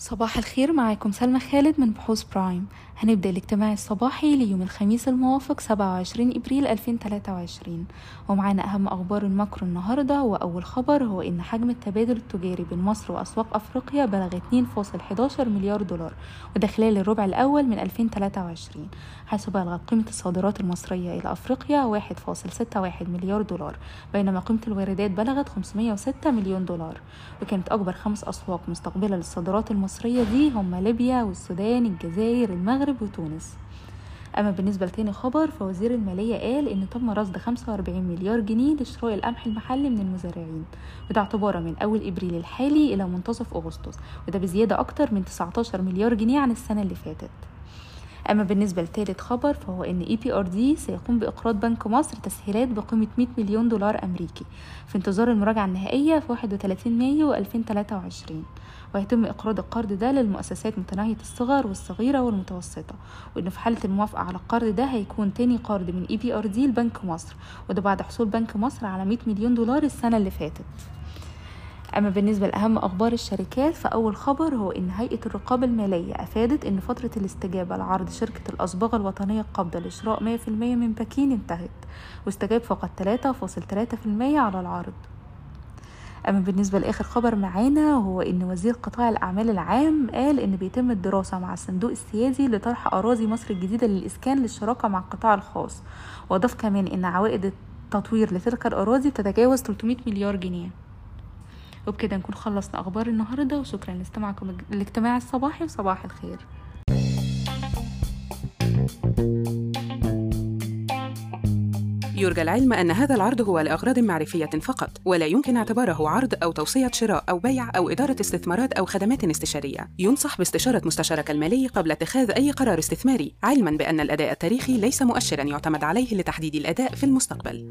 صباح الخير معاكم سلمى خالد من بحوث برايم. هنبدأ الاجتماع الصباحي ليوم الخميس الموافق 27 إبريل 2023 ومعانا أهم أخبار ال macro النهاردة وأول خبر هو إن حجم التبادل التجاري بين مصر وأسواق أفريقيا بلغ 2.11 مليار دولار وده خلال الربع الأول من 2023 حيث بلغت قيمة الصادرات المصرية إلى أفريقيا 1.61 مليار دولار بينما قيمة الواردات بلغت 506 مليون دولار. وكانت أكبر خمس أسواق مستقبلة للصادرات المصرية دي هم ليبيا والسودان الجزائر المغرب وتونس. أما بالنسبة لتاني خبر فوزير المالية قال إن تم رصد 45 مليار جنيه لشراء القمح المحلي من المزارعين وده اعتبارا من أول إبريل الحالي إلى منتصف أغسطس وده بزيادة أكتر من 19 مليار جنيه عن السنة اللي فاتت. أما بالنسبة لثالث خبر فهو إن EBRD سيقوم بإقراض بنك مصر تسهيلات بقيمة 100 مليون دولار أمريكي في انتظار المراجعة النهائية في 31 مايو 2023 ويتم إقراض القرض ده للمؤسسات متناهية الصغر والصغيرة والمتوسطة وإن في حالة الموافقة على القرض ده هيكون تاني قرض من EBRD لبنك مصر وده بعد حصول بنك مصر على 100 مليون دولار السنة اللي فاتت. أما بالنسبة لأهم أخبار الشركات فأول خبر هو إن هيئة الرقابة المالية أفادت إن فترة الاستجابة لعرض شركة الأصباغ الوطنية القابضة لشراء 100% من باكين انتهت واستجاب فقط 3.3% على العرض. أما بالنسبة لآخر خبر معانا هو إن وزير قطاع الأعمال العام قال إن بيتم الدراسة مع الصندوق السيادي لطرح أراضي مصر الجديدة للإسكان للشراكة مع القطاع الخاص. وأضاف كمان إن عوائد التطوير لتلك الأراضي تتجاوز 300 مليار جنيه. وبكده نكون خلصنا أخبار النهاردة وشكرا لاستماعكم الاجتماع الصباحي وصباح الخير. يرجى العلم أن هذا العرض هو لأغراض معرفية فقط ولا يمكن اعتباره عرض أو توصية شراء أو بيع أو إدارة استثمارات أو خدمات استشارية. ينصح باستشارة مستشارك المالي قبل اتخاذ أي قرار استثماري علما بأن الأداء التاريخي ليس مؤشرا يعتمد عليه لتحديد الأداء في المستقبل.